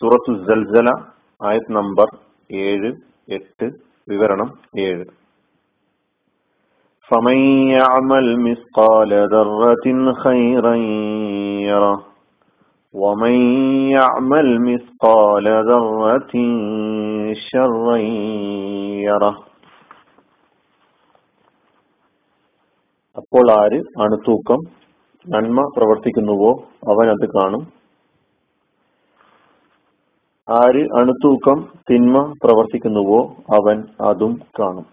സൂറത്തു സൽസല ആയത് നമ്പർ ഏഴ് എട്ട് വിവരണം ഏഴ് فمن يعمل مثقال ذرة خيرا يره ومن يعمل مثقال ذرة شرا يره അപ്പോൾ ആര് അണുത്തൂക്കം നന്മ പ്രവർത്തിക്കുന്നുവോ അവൻ അത് കാണും. ആര് അണുത്തൂക്കം തിന്മ പ്രവർത്തിക്കുന്നുവോ അവൻ അതും കാണും.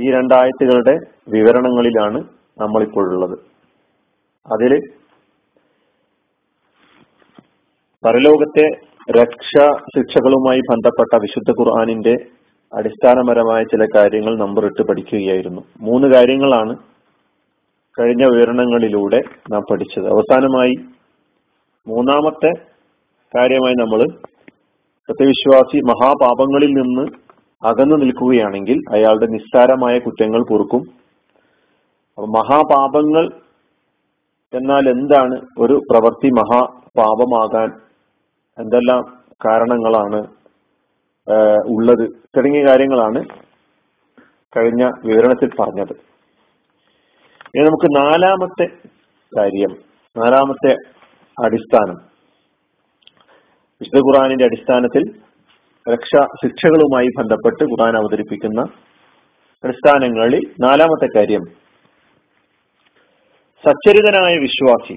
ഈ രണ്ടായത്തുകളുടെ വിവരണങ്ങളിലാണ് നമ്മളിപ്പോഴുള്ളത്. അതിൽ പരലോകത്തെ രക്ഷാ ശിക്ഷകളുമായി ബന്ധപ്പെട്ട വിശുദ്ധ ഖുർആാനിന്റെ അടിസ്ഥാനപരമായ ചില കാര്യങ്ങൾ നമ്പർ ഇട്ട് പഠിക്കുകയായിരുന്നു. മൂന്ന് കാര്യങ്ങളാണ് കഴിഞ്ഞ വിവരണങ്ങളിലൂടെ നാം പഠിച്ചത്. അവസാനമായി മൂന്നാമത്തെ കാര്യമായി നമ്മൾ സത്യവിശ്വാസി മഹാപാപങ്ങളിൽ നിന്ന് അകന്നു നിൽക്കുകയാണെങ്കിൽ അയാളുടെ നിസ്സാരമായ കുറ്റങ്ങൾ പൊറുക്കും. മഹാപാപങ്ങൾ എന്നാൽ എന്താണ് ഒരു പ്രവൃത്തി മഹാപാപമാകാൻ എന്തെല്ലാം കാരണങ്ങളാണ് ഉള്ളത്? തുടങ്ങിയ കാര്യങ്ങളാണ് കഴിഞ്ഞ വിവരണത്തിൽ പറഞ്ഞത്. ഇനി നമുക്ക് നാലാമത്തെ കാര്യം നാലാമത്തെ അടിസ്ഥാനം. വിശുദ്ധ ഖുറാനിന്റെ അടിസ്ഥാനത്തിൽ രക്ഷാ ശിക്ഷകളുമായി ബന്ധപ്പെട്ട് ഖുറാൻ അവതരിപ്പിക്കുന്ന അടിസ്ഥാനങ്ങളിൽ നാലാമത്തെ കാര്യം സച്ചരിതനായ വിശ്വാസി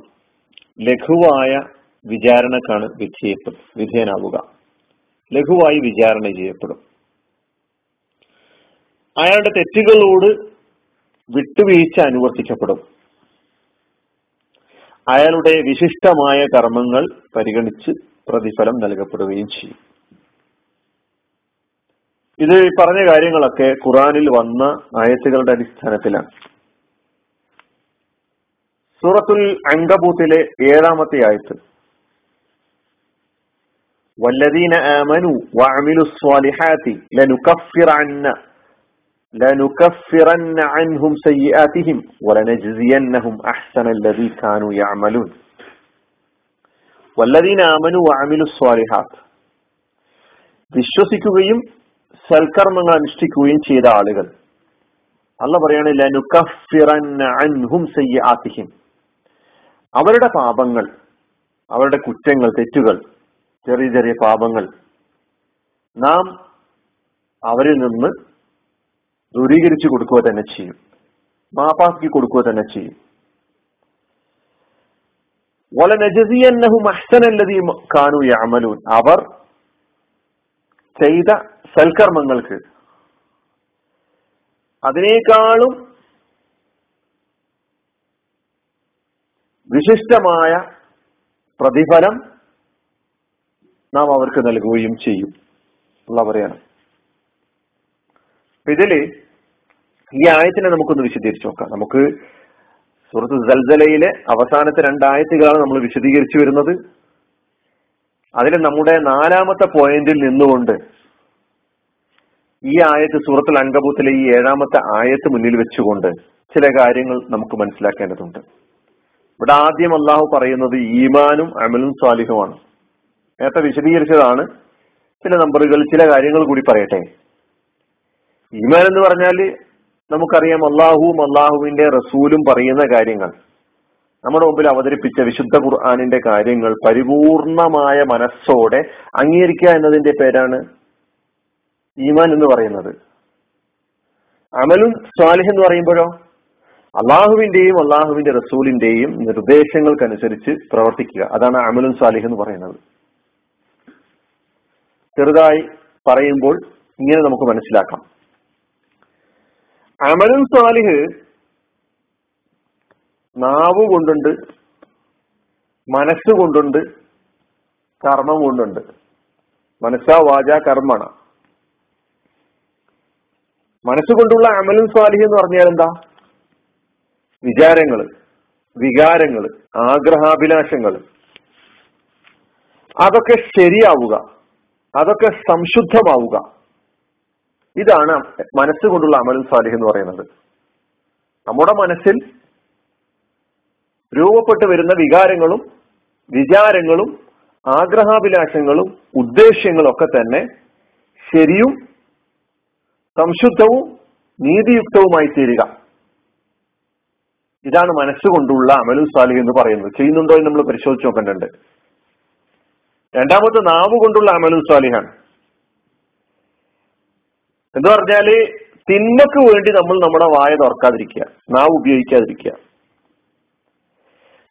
ലഘുവായ വിചാരണക്കാണ് വിധേയപ്പെടും വിധേയനാവുക. ലഘുവായി വിചാരണ ചെയ്യപ്പെടും. അയാളുടെ തെറ്റുകളോട് വിട്ടുവീഴ്ച അനുവർത്തിക്കപ്പെടും. അയാളുടെ വിശിഷ്ടമായ കർമ്മങ്ങൾ പരിഗണിച്ച് പ്രതിഫലം നൽകപ്പെടുകയും ചെയ്യും. ഇത് പറഞ്ഞ കാര്യങ്ങളൊക്കെ ഖുറാനിൽ വന്ന ആയത്തുകളുടെ അടിസ്ഥാനത്തിലാണ്. സൂറത്തുൽ അങ്കബൂത്തിലെ ഏഴാമത്തെ ആയത്ത്. വല്ലദീന ആമനു വഅമിലു സ്വാലിഹാത്തി ലനുകഫിറന്ന لنكفرن عنهم سيئاتهم ولنجزينهم أحسن الذي كانوا يعملون والذين آمنوا وعملوا الصالحات വിശ്വസിക്കുകയും സൽക്കർമ്മങ്ങൾ അനുഷ്ഠിക്കുകയും ചെയ്ത ആളുകൾ അല്ല പറയാണ് ലനുക്കഫിറന്ന അൻഹും സയ്യാത്തിഹിം അവരുടെ പാപങ്ങൾ അവരുടെ കുറ്റങ്ങൾ തെറ്റുകൾ ചെറിയ ചെറിയ പാപങ്ങൾ നാം അവരിൽ നിന്ന് ദൂരീകരിച്ചു കൊടുക്കുക തന്നെ ചെയ്യും. മാപ്പാക്കി കൊടുക്കുക തന്നെ ചെയ്യും. അവർ ചെയ്ത സൽക്കർമ്മങ്ങൾക്ക് അതിനേക്കാളും വിശിഷ്ടമായ പ്രതിഫലം നാം അവർക്ക് നൽകുകയും ചെയ്യും. എന്നുള്ള പറയാണ്. ഇതിൽ ഈ ആയത്തിനെ നമുക്കൊന്ന് വിശദീകരിച്ചു നോക്കാം. നമുക്ക് സുഹൃത്ത് സൽസലയിലെ അവസാനത്തെ രണ്ടായത്തുകളാണ് നമ്മൾ വിശദീകരിച്ചു വരുന്നത്. അതിൽ നമ്മുടെ നാലാമത്തെ പോയിന്റിൽ നിന്നുകൊണ്ട് ഈ ആയത്ത് സൂറത്തുൽ അങ്കബൂത്തിലെ ഈ ഏഴാമത്തെ ആയത്ത് മുന്നിൽ വെച്ചുകൊണ്ട് ചില കാര്യങ്ങൾ നമുക്ക് മനസ്സിലാക്കേണ്ടതുണ്ട്. ഇവിടെ ആദ്യം അള്ളാഹു പറയുന്നത് ഈമാനും അമലും സ്വാലിഹുമാണ് നേരത്തെ വിശദീകരിച്ചതാണ്. ചില നമ്പറുകൾ ചില കാര്യങ്ങൾ കൂടി പറയട്ടെ. ഈമാൻ എന്ന് പറഞ്ഞാൽ നമുക്കറിയാം അള്ളാഹുവും അള്ളാഹുവിന്റെ റസൂലും പറയുന്ന കാര്യങ്ങൾ. നമ്മുടെ മുമ്പിൽ അവതരിപ്പിച്ച വിശുദ്ധ ഖുർആാനിന്റെ കാര്യങ്ങൾ പരിപൂർണമായ മനസ്സോടെ അംഗീകരിക്കുക എന്നതിന്റെ പേരാണ് ഈമാൻ എന്ന് പറയുന്നത്. അമലും സ്വാലിഹ് എന്ന് പറയുമ്പോഴോ? അള്ളാഹുവിന്റെയും അള്ളാഹുവിന്റെ റസൂലിന്റെയും നിർദ്ദേശങ്ങൾക്കനുസരിച്ച് പ്രവർത്തിക്കുക. അതാണ് അമലും സ്വാലിഹ് എന്ന് പറയുന്നത്. ചെറുതായി പറയുമ്പോൾ ഇങ്ങനെ നമുക്ക് മനസ്സിലാക്കാം. അമലും സ്വാലിഹ് നാവ് കൊണ്ടുണ്ട് മനസ്സ് കൊണ്ടുണ്ട് കർമ്മം കൊണ്ടുണ്ട്. മനസ്സാ വാച കർമ്മണ. മനസ്സുകൊണ്ടുള്ള അമലും സ്വാലിഹ് എന്ന് പറഞ്ഞാൽ എന്താ? വിചാരങ്ങൾ വികാരങ്ങൾ ആഗ്രഹാഭിലാഷങ്ങൾ. അതൊക്കെ ശരിയാവുക. അതൊക്കെ സംശുദ്ധമാവുക. ഇതാണ് മനസ്സുകൊണ്ടുള്ള അമലും സാലിഹ് എന്ന് പറയുന്നത്. നമ്മുടെ മനസ്സിൽ രൂപപ്പെട്ടു വരുന്ന വികാരങ്ങളും വിചാരങ്ങളും ആഗ്രഹാഭിലാഷങ്ങളും ഉദ്ദേശ്യങ്ങളും ഒക്കെ തന്നെ ശരിയും സംശുദ്ധവും നീതിയുക്തവുമായി തീരുക. ഇതാണ് മനസ്സുകൊണ്ടുള്ള അമലു സാലിഹ് എന്ന് പറയുന്നത്. ചെയ്യുന്നുണ്ടോ എന്ന് നമ്മൾ പരിശോധിച്ച് നോക്കേണ്ടതുണ്ട്. രണ്ടാമത്തെ നാവ് കൊണ്ടുള്ള അമലു സാലിഹാണ്. എന്ന് പറഞ്ഞാൽ തിന്മക്ക് വേണ്ടി നമ്മൾ നമ്മുടെ വായ തുറക്കാതിരിക്കുക നാവ് ഉപയോഗിക്കാതിരിക്കുക.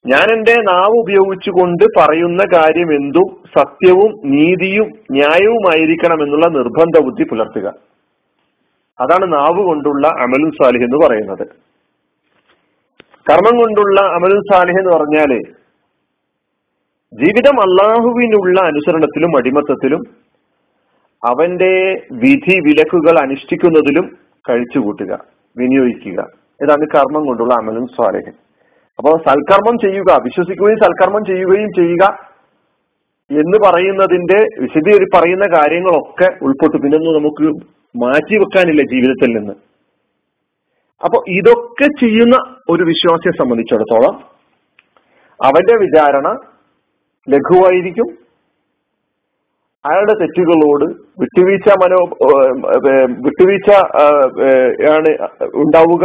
ഞാൻ എന്റെ നാവ് ഉപയോഗിച്ചുകൊണ്ട് പറയുന്ന കാര്യം എന്തും? സത്യവും നീതിയും ന്യായവുമായിരിക്കണം എന്നുള്ള നിർബന്ധ ബുദ്ധി പുലർത്തുക. അതാണ് നാവ് കൊണ്ടുള്ള അമലുൽ സാലിഹ് എന്ന് പറയുന്നത്. കർമ്മം കൊണ്ടുള്ള അമലുൽ സാലിഹ് എന്ന് പറഞ്ഞാൽ ജീവിതം അള്ളാഹുവിനുള്ള അനുസരണത്തിലും അടിമത്തത്തിലും അവന്റെ വിധി വിലക്കുകൾ അനുഷ്ഠിക്കുന്നതിലും കഴിച്ചുകൂട്ടുക വിനിയോഗിക്കുക. ഇതാണ് കർമ്മം കൊണ്ടുള്ള അമലും സ്വാലഹൻ അപ്പോൾ സൽക്കർമ്മം ചെയ്യുക വിശ്വസിക്കുകയും സൽക്കർമ്മം ചെയ്യുകയും ചെയ്യുക എന്ന് പറയുന്നതിന്റെ വിശദീകരി പറയുന്ന കാര്യങ്ങളൊക്കെ ഉൾപ്പെട്ടു. പിന്നൊന്നും നമുക്ക് മാറ്റി വെക്കാനില്ല ജീവിതത്തിൽ നിന്ന്. അപ്പൊ ഇതൊക്കെ ചെയ്യുന്ന ഒരു വിശ്വാസിയെ സംബന്ധിച്ചിടത്തോളം അവന്റെ വിചാരണ ലഘുവായിരിക്കും അയാളുടെ തെറ്റുകളോട് വിട്ടുവീഴ്ച മനോ വിട്ടുവീഴ്ച ആണ് ഉണ്ടാവുക.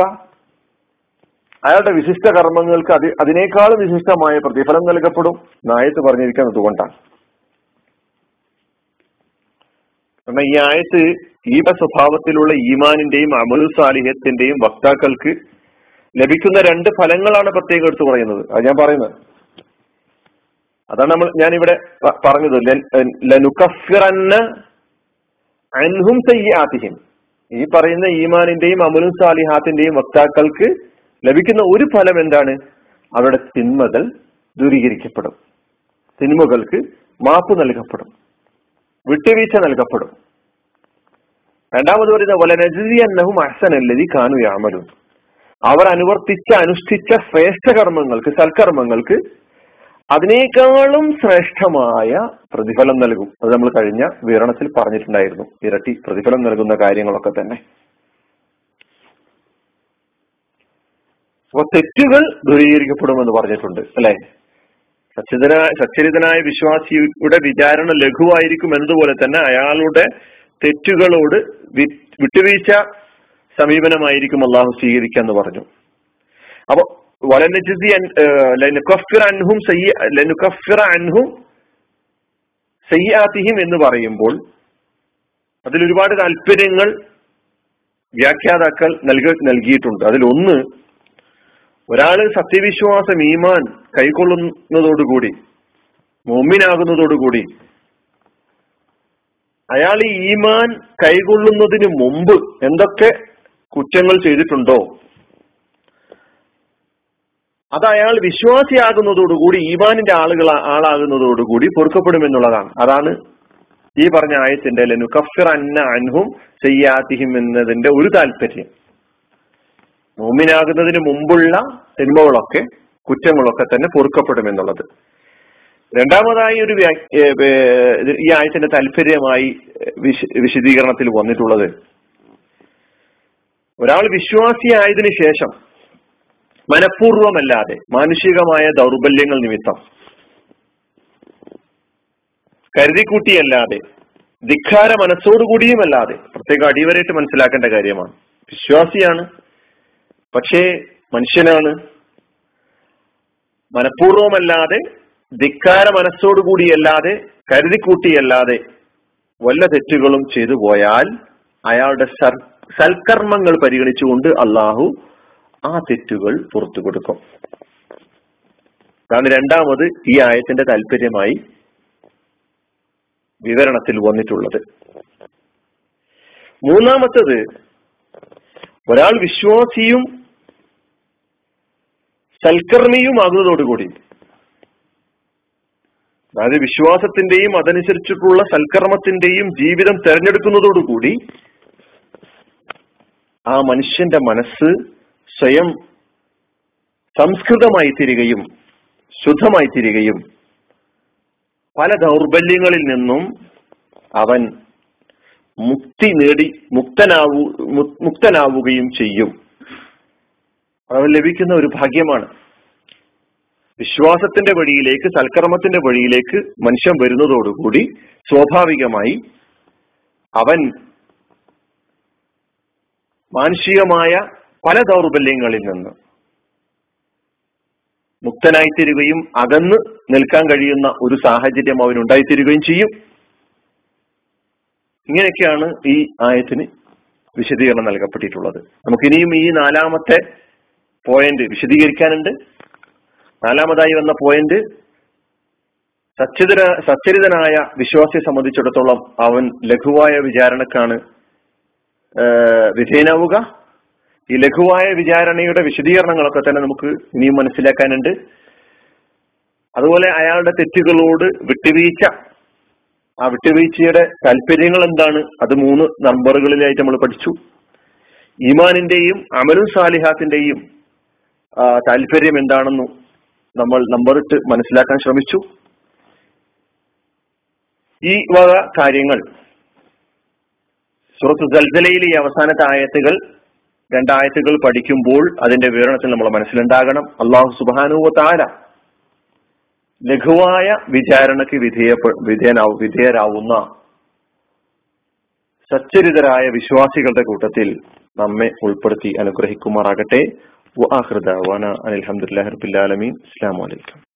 അയാളുടെ വിശിഷ്ട കർമ്മങ്ങൾക്ക് അതി അതിനേക്കാളും വിശിഷ്ടമായ പ്രതിഫലം നൽകപ്പെടും. നായത്ത് പറഞ്ഞിരിക്കുന്നത് കൊണ്ടാണ് കാരണം ഈ ആയത്ത് ഈപ സ്വഭാവത്തിലുള്ള ഈമാനിന്റെയും അമലു സാലിഹ്യത്തിന്റെയും വക്താക്കൾക്ക് ലഭിക്കുന്ന രണ്ട് ഫലങ്ങളാണ് പ്രത്യേകം എടുത്തു പറയുന്നത്. അത് ഞാൻ പറയുന്നത്. അതാണ് നമ്മൾ ഞാൻ ഇവിടെ പറഞ്ഞത്. ലനുക്കഫിറന്ന അൻഹും സയ്യാത്തിഹിം. ഈ പറയുന്ന ഈമാനിന്റെയും അമലു സാലിഹാത്തിന്റെയും വക്താക്കൾക്ക് ലഭിക്കുന്ന ഒരു ഫലം എന്താണ്? അവരുടെ തിന്മകൾ ദൂരീകരിക്കപ്പെടും. തിന്മകൾക്ക് മാപ്പ് നൽകപ്പെടും. വിട്ടുവീഴ്ച നൽകപ്പെടും. രണ്ടാമത് പറയുന്ന വലനജി അന്നഹും അഹ്സനല്ലതി കാനു കാണുകയാമലും അവർ അനുവർത്തിച്ച അനുഷ്ഠിച്ച ശ്രേഷ്ഠ കർമ്മങ്ങൾക്ക് സൽക്കർമ്മങ്ങൾക്ക് അതിനേക്കാളും ശ്രേഷ്ഠമായ പ്രതിഫലം നൽകും. അത് നമ്മൾ കഴിഞ്ഞ വിവരണത്തിൽ പറഞ്ഞിട്ടുണ്ടായിരുന്നു. ഇരട്ടി പ്രതിഫലം നൽകുന്ന കാര്യങ്ങളൊക്കെ തന്നെ. അപ്പൊ തെറ്റുകൾ ദൂരീകരിക്കപ്പെടുമെന്ന് പറഞ്ഞിട്ടുണ്ട് അല്ലെ? സച്ചിതനായ സച്ചരിതനായ വിശ്വാസിയുടെ വിചാരണ ലഘുവായിരിക്കും എന്നതുപോലെ തന്നെ അയാളുടെ തെറ്റുകളോട് വിട്ടുവീഴ്ച സമീപനമായിരിക്കും അള്ളാഹു സ്വീകരിക്കുക എന്ന് പറഞ്ഞു. അപ്പൊ വലനജിസി സയ്യാത്തിഹിം എന്ന് പറയുമ്പോൾ അതിൽ ഒരുപാട് താല്പര്യങ്ങൾ വ്യാഖ്യാതാക്കൾ നൽക നൽകിയിട്ടുണ്ട്. അതിലൊന്ന് ഒരാൾ സത്യവിശ്വാസം ഈമാൻ കൈക്കൊള്ളുന്നതോടുകൂടി മോമിനാകുന്നതോടുകൂടി അയാൾ ഈ ഈമാൻ കൈകൊള്ളുന്നതിന് മുമ്പ് എന്തൊക്കെ കുറ്റങ്ങൾ ചെയ്തിട്ടുണ്ടോ അത് അയാൾ വിശ്വാസിയാകുന്നതോടുകൂടി ഈമാനിന്റെ ആളുകൾ ആളാകുന്നതോടുകൂടി പൊറുക്കപ്പെടുമെന്നുള്ളതാണ്. അതാണ് ഈ പറഞ്ഞ ആയത്തിന്റെ ലുക്കഫിർ അന്ന അൻഹും സയ്യാത്തിഹിം എന്നതിന്റെ ഒരു താല്പര്യം. മോമിനാകുന്നതിന് മുമ്പുള്ള സിനിമകളൊക്കെ കുറ്റങ്ങളൊക്കെ തന്നെ പൊറുക്കപ്പെടുമെന്നുള്ളത്. രണ്ടാമതായി ഒരു ഈ ആയത്തിന്റെ താല്പര്യമായി വിശദീകരണത്തിൽ വന്നിട്ടുള്ളത് ഒരാൾ വിശ്വാസിയായതിനു ശേഷം മനഃപൂർവമല്ലാതെ മാനുഷികമായ ദൗർബല്യങ്ങൾ നിമിത്തം കരുതിക്കൂട്ടിയല്ലാതെ ധിക്കാര മനസ്സോടുകൂടിയുമല്ലാതെ പ്രത്യേകം അടിവരായിട്ട് മനസ്സിലാക്കേണ്ട കാര്യമാണ്. വിശ്വാസിയാണ് പക്ഷേ മനുഷ്യനാണ്. മനഃപൂർവമല്ലാതെ ധിക്കാര മനസ്സോടുകൂടിയല്ലാതെ കരുതിക്കൂട്ടിയല്ലാതെ വല്ല തെറ്റുകളും ചെയ്തു പോയാൽ അയാളുടെ സൽക്കർമ്മങ്ങൾ പരിഗണിച്ചുകൊണ്ട് അള്ളാഹു ആ തെറ്റുകൾ പുറത്തു കൊടുക്കും. അതാണ് രണ്ടാമത് ഈ ആയത്തിന്റെ താല്പര്യമായി വിവരണത്തിൽ വന്നിട്ടുള്ളത്. മൂന്നാമത്തത് ഒരാൾ വിശ്വാസിയും സൽക്കർമ്മിയുമാകുന്നതോടുകൂടി അതായത് വിശ്വാസത്തിന്റെയും അതനുസരിച്ചിട്ടുള്ള സൽക്കർമ്മത്തിന്റെയും ജീവിതം തെരഞ്ഞെടുക്കുന്നതോടുകൂടി ആ മനുഷ്യന്റെ മനസ്സ് സ്വയം സംസ്കൃതമായി തീരുകയും ശുദ്ധമായി തീരുകയും പല ദൗർബല്യങ്ങളിൽ നിന്നും അവൻ മുക്തി നേടി മുക്തനാവു മുക്തനാവുകയും ചെയ്യും. അവൻ ലഭിക്കുന്ന ഒരു ഭാഗ്യമാണ്. വിശ്വാസത്തിന്റെ വഴിയിലേക്ക് സൽക്കർമ്മത്തിന്റെ വഴിയിലേക്ക് മനുഷ്യൻ വരുന്നതോടുകൂടി സ്വാഭാവികമായി അവൻ മാനുഷികമായ പല ദൗർബല്യങ്ങളിൽ നിന്ന് മുക്തനായിത്തീരുകയും അകന്ന് നിൽക്കാൻ കഴിയുന്ന ഒരു സാഹചര്യം അവനുണ്ടായിത്തീരുകയും ചെയ്യും. ഇങ്ങനെയൊക്കെയാണ് ഈ ആയത്തിന് വിശദീകരണം നൽകപ്പെട്ടിട്ടുള്ളത്. നമുക്കിനിയും ഈ നാലാമത്തെ പോയിന്റ് വിശദീകരിക്കാനുണ്ട്. നാലാമതായി വന്ന പോയിന്റ് സച്ചരിത സച്ചരിതനായ വിശ്വാസിയെ സംബന്ധിച്ചിടത്തോളം അവൻ ലഘുവായ വിചാരണക്കാണ് വിധേയനാവുക. ഈ ലഘുവായ വിചാരണയുടെ വിശദീകരണങ്ങളൊക്കെ തന്നെ നമുക്ക് ഇനിയും മനസ്സിലാക്കാനുണ്ട്. അതുപോലെ അയാളുടെ തെറ്റുകളോട് വിട്ടുവീഴ്ച. ആ വിട്ടുവീഴ്ചയുടെ താല്പര്യങ്ങൾ എന്താണ് അത് മൂന്ന് നമ്പറുകളിലായിട്ട് നമ്മൾ പഠിച്ചു. ഈമാനിന്റെയും അമലും സാലിഹാത്തിന്റെയും താല്പര്യം എന്താണെന്നു നമ്മൾ നമ്പറിട്ട് മനസ്സിലാക്കാൻ ശ്രമിച്ചു. ഈ വക കാര്യങ്ങൾ സുഹൃത്ത് ജൽജലയിലെ ഈ അവസാനത്തെ ആയത്തുകൾ രണ്ടായത്തുകൾ പഠിക്കുമ്പോൾ അതിന്റെ വിവരണത്തിൽ നമ്മൾ മനസ്സിലുണ്ടാകണം. അള്ളാഹു സുബാനുവ താര ലഘുവായ വിചാരണയ്ക്ക് വിധേയ വിധേയനാവും വിധേയരാവുന്ന സച്ചരിതരായ വിശ്വാസികളുടെ കൂട്ടത്തിൽ നമ്മെ ഉൾപ്പെടുത്തി അനുഗ്രഹിക്കുമാറാകട്ടെ. അലഹമുല്ലാ റബിൻ വലൈക്കും